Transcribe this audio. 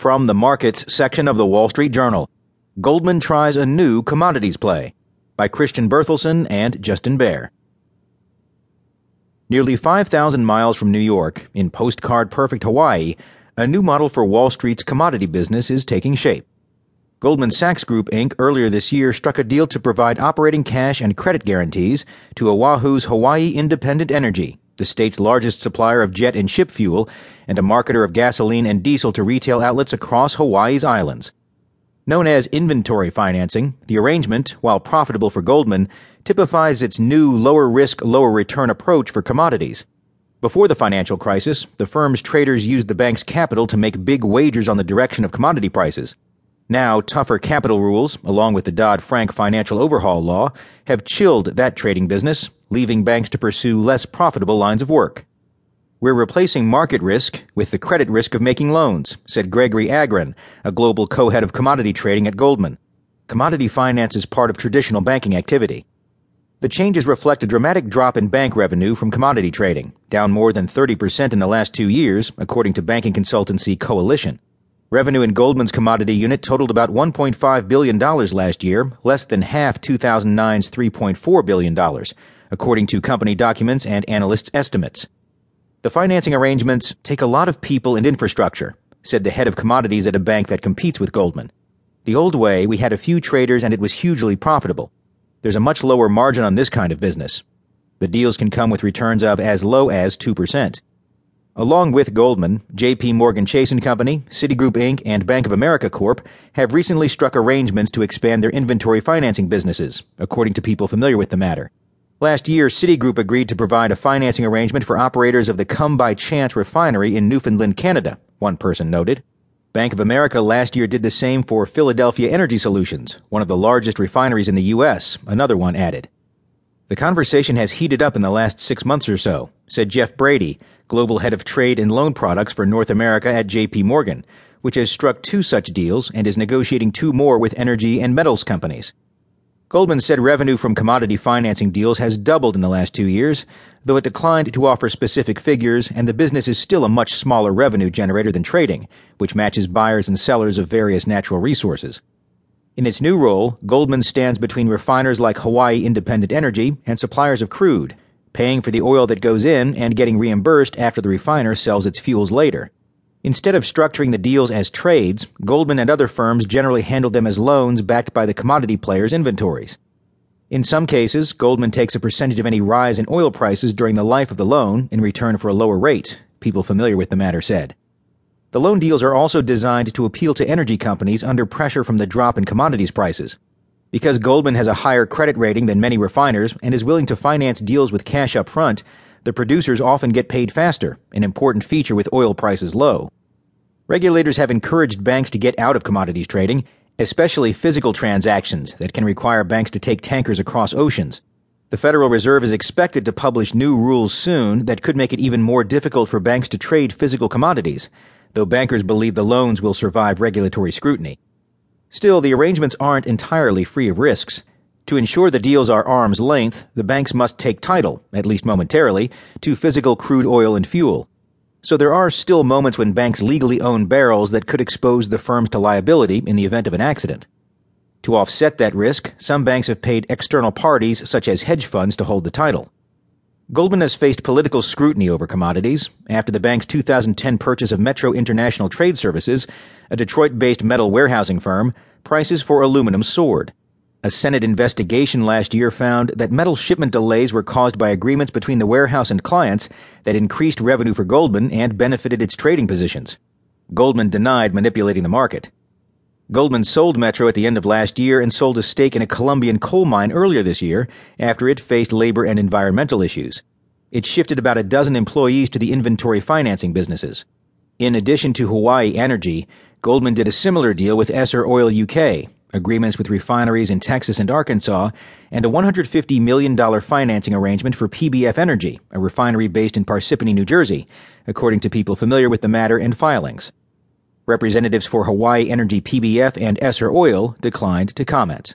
From the markets section of the Wall Street Journal, Goldman tries a new commodities play by Christian Berthelsen and Justin Baer. Nearly 5,000 miles from New York, in postcard perfect Hawaii, a new model for Wall Street's commodity business is taking shape. Goldman Sachs Group Inc. earlier this year struck a deal to provide operating cash and credit guarantees to Oahu's Hawaii Independent Energy, the state's largest supplier of jet and ship fuel, and a marketer of gasoline and diesel to retail outlets across Hawaii's islands. Known as inventory financing, the arrangement, while profitable for Goldman, typifies its new lower risk, lower return approach for commodities. Before the financial crisis, the firm's traders used the bank's capital to make big wagers on the direction of commodity prices. Now, tougher capital rules, along with the Dodd Frank financial overhaul law, have chilled that trading business leaving banks to pursue less profitable lines of work. We're replacing market risk with the credit risk of making loans, said Gregory Agran, a global co head of commodity trading at Goldman. Commodity finance is part of traditional banking activity. The changes reflect a dramatic drop in bank revenue from commodity trading, down more than 30% in the last two years, according to banking consultancy Coalition. Revenue in Goldman's commodity unit totaled about $1.5 billion last year, less than half 2009's $3.4 billion according to company documents and analysts' estimates. The financing arrangements take a lot of people and infrastructure, said the head of commodities at a bank that competes with Goldman. The old way, we had a few traders and it was hugely profitable. There's a much lower margin on this kind of business. The deals can come with returns of as low as 2%. Along with Goldman, JP Morgan Chase & Company, Citigroup Inc., and Bank of America Corp. have recently struck arrangements to expand their inventory financing businesses, according to people familiar with the matter. Last year, Citigroup agreed to provide a financing arrangement for operators of the Come By Chance refinery in Newfoundland, Canada, one person noted. Bank of America last year did the same for Philadelphia Energy Solutions, one of the largest refineries in the U.S., another one added. The conversation has heated up in the last six months or so, said Jeff Brady, global head of trade and loan products for North America at JP Morgan, which has struck two such deals and is negotiating two more with energy and metals companies. Goldman said revenue from commodity financing deals has doubled in the last two years, though it declined to offer specific figures, and the business is still a much smaller revenue generator than trading, which matches buyers and sellers of various natural resources. In its new role, Goldman stands between refiners like Hawaii Independent Energy and suppliers of crude, paying for the oil that goes in and getting reimbursed after the refiner sells its fuels later. Instead of structuring the deals as trades, Goldman and other firms generally handle them as loans backed by the commodity players' inventories. In some cases, Goldman takes a percentage of any rise in oil prices during the life of the loan in return for a lower rate, people familiar with the matter said. The loan deals are also designed to appeal to energy companies under pressure from the drop in commodities prices. Because Goldman has a higher credit rating than many refiners and is willing to finance deals with cash up front, the producers often get paid faster, an important feature with oil prices low. Regulators have encouraged banks to get out of commodities trading, especially physical transactions that can require banks to take tankers across oceans. The Federal Reserve is expected to publish new rules soon that could make it even more difficult for banks to trade physical commodities, though bankers believe the loans will survive regulatory scrutiny. Still, the arrangements aren't entirely free of risks. To ensure the deals are arm's length, the banks must take title, at least momentarily, to physical crude oil and fuel. So there are still moments when banks legally own barrels that could expose the firms to liability in the event of an accident. To offset that risk, some banks have paid external parties, such as hedge funds, to hold the title. Goldman has faced political scrutiny over commodities after the bank's 2010 purchase of Metro International Trade Services, a Detroit based metal warehousing firm, prices for aluminum soared. A Senate investigation last year found that metal shipment delays were caused by agreements between the warehouse and clients that increased revenue for Goldman and benefited its trading positions. Goldman denied manipulating the market. Goldman sold Metro at the end of last year and sold a stake in a Colombian coal mine earlier this year after it faced labor and environmental issues. It shifted about a dozen employees to the inventory financing businesses. In addition to Hawaii Energy, Goldman did a similar deal with Essar Oil UK, agreements with refineries in Texas and Arkansas, and a $150 million financing arrangement for PBF Energy, a refinery based in Parsippany, New Jersey, according to people familiar with the matter and filings. Representatives for Hawaii Energy PBF and Essar Oil declined to comment.